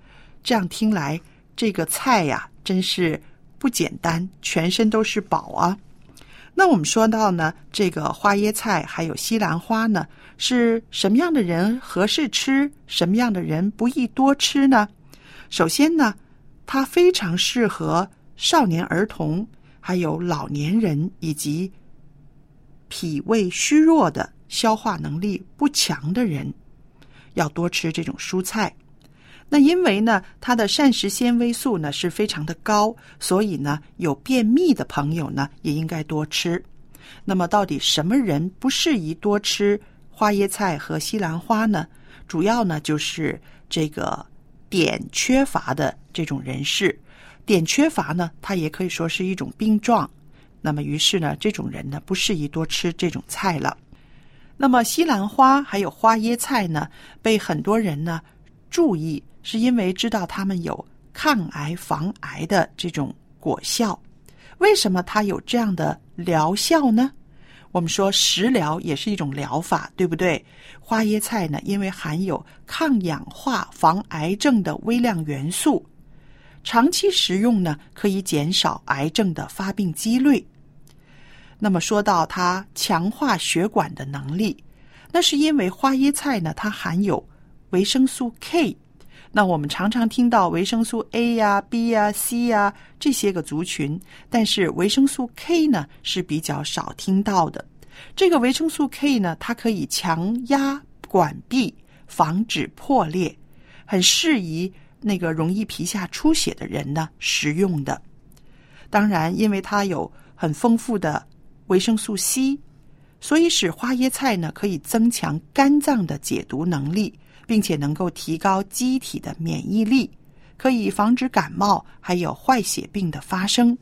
S2: 这样听来，这个菜呀，真是不简单，全身都是宝啊！那我们说到呢，这个花椰菜还有西兰花呢，是什么样的人合适吃？什么样的人不宜多吃呢？首先呢，它非常适合。少年儿童，还有老年人以及脾胃虚弱的、消化能力不强的人，要多吃这种蔬菜。那因为呢，它的膳食纤维素呢是非常的高，所以呢，有便秘的朋友呢也应该多吃。那么，到底什么人不适宜多吃花椰菜和西兰花呢？主要呢就是这个碘缺乏的这种人士。碘缺乏呢，它也可以说是一种病状。那么，于是呢，这种人呢不适宜多吃这种菜了。那么，西兰花还有花椰菜呢，被很多人呢注意，是因为知道它们有抗癌防癌的这种果效。为什么它有这样的疗效呢？我们说食疗也是一种疗法，对不对？花椰菜呢，因为含有抗氧化、防癌症的微量元素。长期食用呢，可以减少癌症的发病几率。那么说到它强化血管的能力，那是因为花椰菜呢，它含有维生素 K。那我们常常听到维生素 A 呀、B 呀、C 呀这些个族群，但是维生素 K 呢是比较少听到的。这个维生素 K 呢，它可以强压管壁，防止破裂，很适宜。那个容易皮下出血的人呢，食用的。当然，因为它有很丰富的维生素 C，所以使花椰菜呢可以增强肝脏的解毒能力，并且能够提高机体的免疫力，可以防止感冒还有坏血病的发生。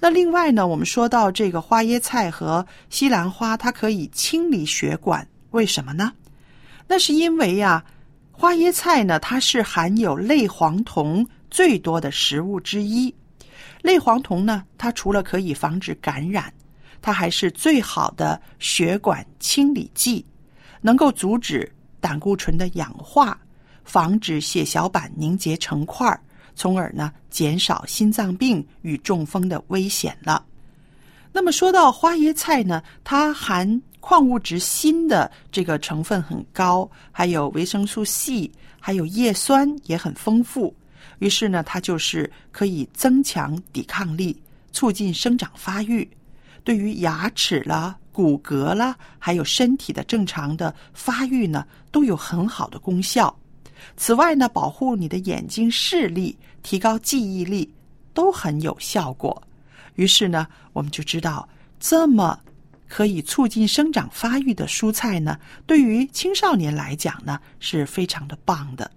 S2: 那另外呢，我们说到这个花椰菜和西兰花，它可以清理血管，为什么呢？那是因为呀。花椰菜呢，它是含有类黄酮最多的食物之一。类黄酮呢，它除了可以防止感染，它还是最好的血管清理剂，能够阻止胆固醇的氧化，防止血小板凝结成块儿，从而呢减少心脏病与中风的危险了。那么说到花椰菜呢，它含矿物质锌的这个成分很高，还有维生素 C，还有叶酸也很丰富。于是呢，它就是可以增强抵抗力，促进生长发育。对于牙齿啦、骨骼啦，还有身体的正常的发育呢，都有很好的功效。此外呢，保护你的眼睛视力、提高记忆力都很有效果。于是呢，我们就知道这么可以促进生长发育的蔬菜呢，对于青少年来讲呢是非常的棒的。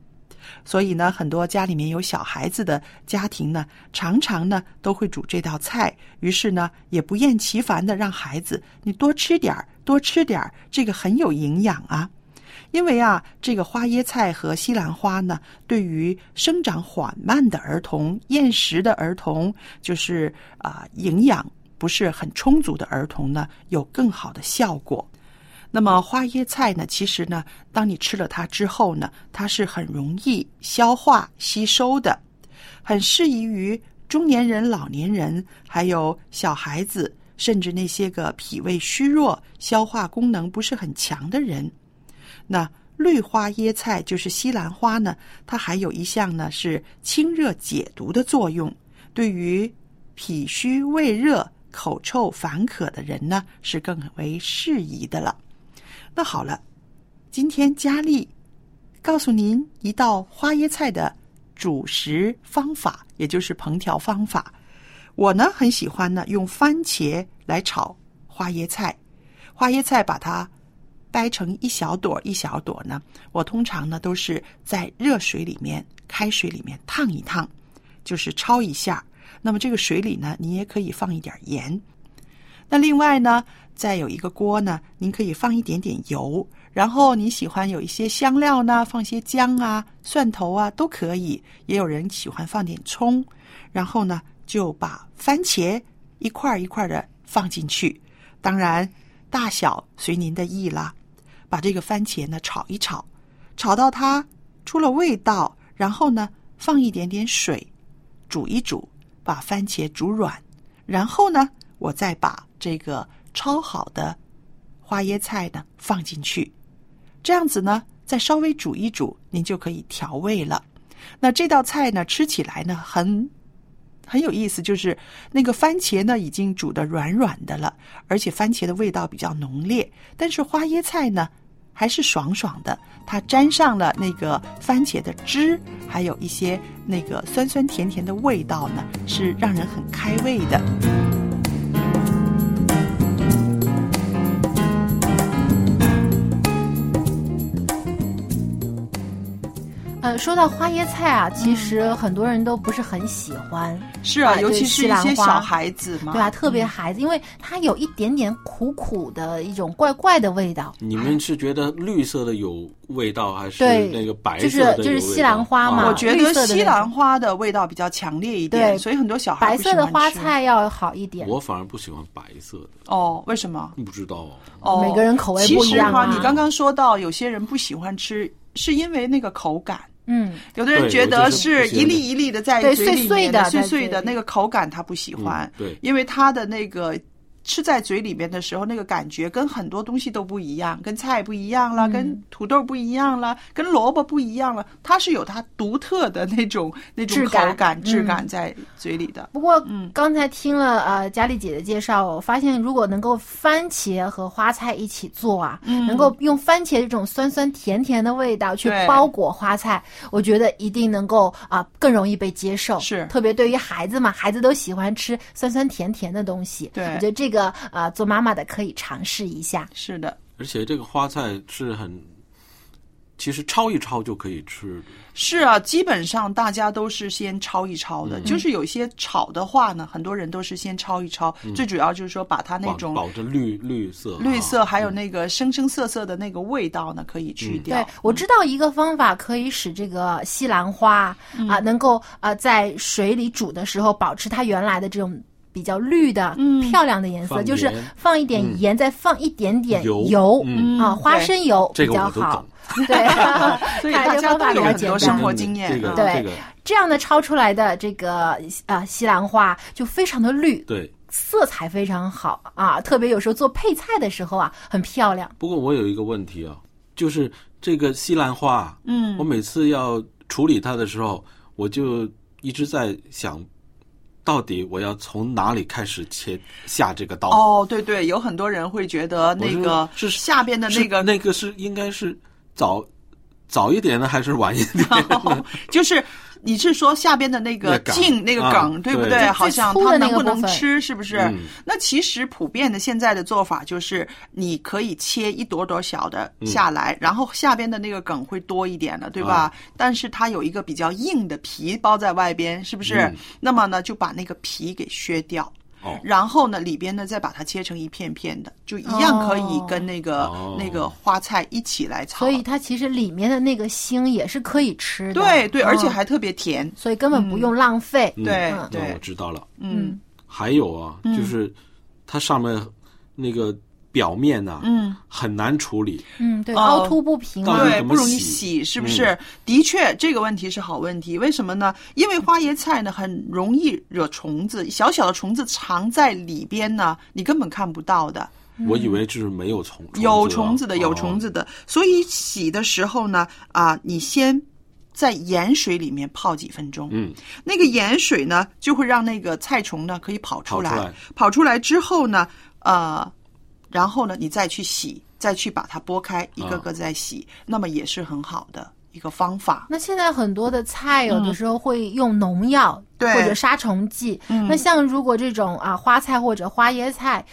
S2: 所以呢，很多家里面有小孩子的家庭呢，常常呢都会煮这道菜。于是呢，也不厌其烦的让孩子你多吃点儿，多吃点儿，这个很有营养啊。因为啊，这个花椰菜和西兰花呢，对于生长缓慢的儿童、厌食的儿童，就是啊、营养不是很充足的儿童呢，有更好的效果。那么花椰菜呢，其实呢，当你吃了它之后呢，它是很容易消化吸收的，很适宜于中年人、老年人，还有小孩子，甚至那些个脾胃虚弱、消化功能不是很强的人。那绿花椰菜就是西兰花呢，它还有一项呢是清热解毒的作用，对于脾虚胃热、口臭烦渴的人呢是更为适宜的了。那好了，今天佳丽告诉您一道花椰菜的主食方法，也就是烹调方法。我呢很喜欢呢用番茄来炒花椰菜，花椰菜把它掰成一小朵一小朵呢，我通常呢都是在热水里面、开水里面烫一烫，就是焯一下。那么这个水里呢，你也可以放一点盐。那另外呢，再有一个锅呢，您可以放一点点油，然后你喜欢有一些香料呢，放些姜啊、蒜头啊都可以。也有人喜欢放点葱，然后呢就把番茄一块儿一块的放进去，当然大小随您的意啦。把这个番茄呢炒一炒，炒到它出了味道，然后呢放一点点水，煮一煮，把番茄煮软，然后呢我再把这个焯好的花椰菜呢放进去，这样子呢再稍微煮一煮，您就可以调味了。那这道菜呢吃起来呢很很有意思，就是那个番茄呢已经煮的软软的了，而且番茄的味道比较浓烈，但是花椰菜呢还是爽爽的，它沾上了那个番茄的汁，还有一些那个酸酸甜甜的味道呢，是让人很开胃的。
S1: 呃，说到花椰菜啊，其实很多人都不是很喜欢。
S2: 是啊，尤其是一些小孩子嘛，
S1: 对啊，特别孩子，因为它有一点点苦苦的一种怪怪的味道。
S4: 你们是觉得绿色的有味道，还是那个白
S1: 就是
S4: 色的有味道？
S1: 就是西兰花嘛
S4: 啊
S2: 我觉得西兰花的味道比较强烈一点，
S1: 对
S2: 所以很多小孩
S1: 白色的花菜要好一点。
S4: 我反而不喜欢白色的，
S2: 哦，为什么？
S4: 不知道哦。
S2: 哦，
S1: 每个人口味不一样啊
S2: 其实哈，你刚刚说到有些人不喜欢吃，是因为那个口感。
S1: 嗯，
S2: 有的人觉得
S4: 是
S2: 一粒一粒的在嘴里面
S1: 碎碎的
S2: 碎碎的那个口感，他不喜欢。
S4: 嗯对
S2: 因为它的那个吃在嘴里面的时候，那个感觉跟很多东西都不一样，跟菜不一样了，
S1: 嗯
S2: 跟土豆不一样了，跟萝卜不一样了，它是有它独特的那种那种口
S1: 质感
S2: 感、质
S1: 嗯
S2: 感在嘴里的。
S1: 不过
S2: 嗯
S1: 刚才听了呃佳丽姐的介绍，我发现如果能够番茄和花菜一起做啊，
S2: 嗯
S1: 能够用番茄这种酸酸甜甜的味道去包裹花菜，我觉得一定能够啊、更容易被接受。
S2: 是
S1: 特别对于孩子嘛，孩子都喜欢吃酸酸甜甜的东西。
S2: 对
S1: 我觉得这个呃做妈妈的可以尝试一下。
S2: 是的，
S4: 而且这个花菜是很，其实焯一焯就可以吃。
S2: 是啊，基本上大家都是先焯一焯的，
S4: 嗯
S2: 就是有些炒的话呢，很多人都是先焯一焯，
S4: 嗯
S2: 最主要就是说把它那种
S4: 保证绿绿色，
S2: 绿色
S4: 啊
S2: 还有那个生生涩涩的那个味道呢，可以去掉。
S1: 对，我知道一个方法可以使这个西兰花啊、能够呃在水里煮的时候保持它原来的这种。比较绿的、
S2: 嗯。
S1: 漂亮的颜色，就是放一点
S4: 嗯。
S1: 盐，再放一点点
S4: 油。
S1: 啊，花生油
S4: 这
S1: 比较好。对，
S2: 大家都有很多生活经验
S1: 对。
S4: 这个
S1: 这样的焯出来的这个啊西兰花就非常的绿，
S4: 对。
S1: 色彩非常好啊，特别有时候做配菜的时候啊，很漂亮。
S4: 不过我有一个问题啊，就是这个西兰花啊，
S2: 嗯。
S4: 我每次要处理它的时候，我就一直在想，到底我要从哪里开始切下这个刀？
S2: 哦，对对，有很多人会觉得那个
S4: 是
S2: 下边的那个
S4: 那个是应该是早早一点呢，还是晚一点呢？
S2: 就是你是说下边的那个茎那个梗，
S4: 啊
S2: 对不
S4: 对
S2: 好像它能不能吃？是不是？
S4: 嗯
S2: 那其实普遍的现在的做法就是，你可以切一朵朵小的下来，然后下边的那个梗会多一点了，对吧？
S4: 啊
S2: 但是它有一个比较硬的皮包在外边，是不是？
S4: 嗯
S2: 那么呢，就把那个皮给削掉。
S4: 哦
S2: 然后呢，里边呢再把它切成一片片的，就一样可以跟那个、
S4: 哦
S2: 那个花菜一起来炒。
S1: 所以它其实里面的那个芯也是可以吃的。
S2: 对对，
S1: 嗯
S2: 而且还特别甜。
S1: 所以根本不用浪费。
S4: 嗯
S2: 对
S1: 嗯
S2: 对
S4: 那我知道了。
S2: 嗯
S4: 还有啊，
S2: 嗯
S4: 就是它上面那个表面呢、
S2: 嗯。
S4: 很难处理。
S1: 嗯，对，
S2: 哦
S1: 凹凸不平嘛。
S2: 对，不容易
S4: 洗
S2: 洗，是不是？的确，这个问题是好问题。为什么呢？因为花椰菜呢很容易惹虫子，小小的虫子藏在里边呢，你根本看不到的。
S4: 我以为就是没有虫，
S2: 有虫子的，
S4: 哦
S2: 有虫子的。所以洗的时候呢，啊，你先在盐水里面泡几分钟。
S4: 嗯，
S2: 那个盐水呢，就会让那个菜虫呢可以跑出来。
S4: 跑出来
S2: 跑出来之后呢，呃，然后呢，你再去洗，再去把它剥开，一个个再洗，那么也是很好的一个方法。
S1: 那现在很多的菜有的时候会用农药、
S2: 对
S1: 或者杀虫剂。
S2: 嗯
S1: 那像如果这种啊花菜或者花椰菜，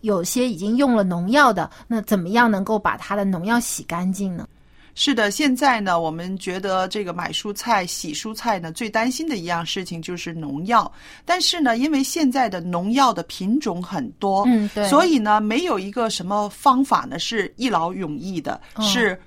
S1: 有些已经用了农药的，那怎么样能够把它的农药洗干净呢？
S2: 是的，现在呢，我们觉得这个买蔬菜、洗蔬菜呢，最担心的一样事情就是农药。但是呢，因为现在的农药的品种很多，
S1: 嗯对
S2: 所以呢，没有一个什么方法呢是一劳永逸的，
S1: 嗯
S2: 是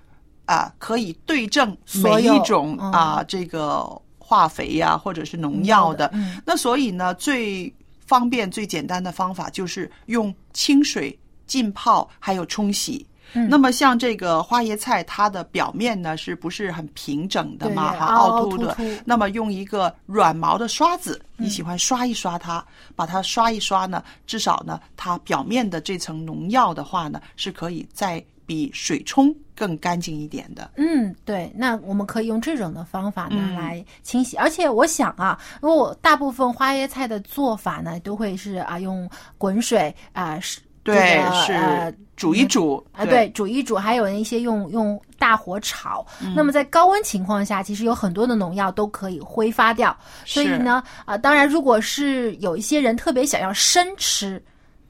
S2: 啊、可以对症每一种
S1: 嗯
S2: 啊、这个化肥呀、或者是农药的。
S1: 嗯
S2: 那所以呢，最方便、最简单的方法就是用清水浸泡，还有冲洗。
S1: 嗯
S2: 那么像这个花椰菜，它的表面呢是不是很平整的嘛？哈，
S1: 对凹
S2: 凹凸的。那么用一个软毛的刷子，你喜欢刷一刷它，把它刷一刷呢，至少呢，它表面的这层农药的话呢，是可以再比水冲更干净一点的。
S1: 嗯，对，那我们可以用这种的方法呢、
S2: 嗯
S1: 来清洗，而且我想啊，因为我大部分花椰菜的做法呢，都会是啊用滚水啊是
S2: 对
S1: 这个
S2: 是
S1: 呃
S2: 煮一煮
S1: 啊，
S2: 对
S1: 对，煮一煮，还有一些用用大火炒。
S2: 嗯
S1: 那么在高温情况下，其实有很多的农药都可以挥发掉。所以呢，啊、当然，如果是有一些人特别想要生吃。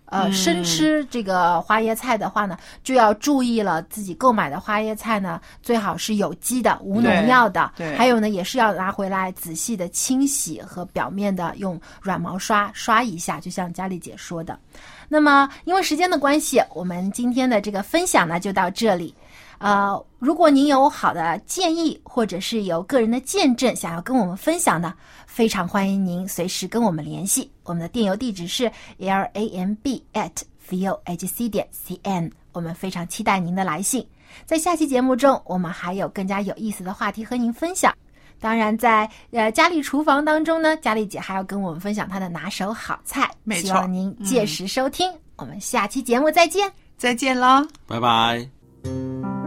S1: 呃，
S2: 嗯
S1: 生吃这个花椰菜的话呢，就要注意了，自己购买的花椰菜呢，最好是有机的、无农药的。
S2: 对对
S1: 还有呢，也是要拿回来仔细的清洗和表面的用软毛刷刷一下，就像佳丽姐说的。那么，因为时间的关系，我们今天的这个分享呢就到这里。呃，如果您有好的建议，或者是有个人的见证想要跟我们分享的，非常欢迎您随时跟我们联系。我们的电邮地址是 l a m b at v o h c 点 c n，我们非常期待您的来信。在下期节目中，我们还有更加有意思的话题和您分享。当然在，呃佳丽厨房当中呢，佳丽姐还要跟我们分享她的拿手好菜，
S2: 没错
S1: 希望您届时收听。我们下期节目再见。
S2: 再见喽。
S4: 拜拜。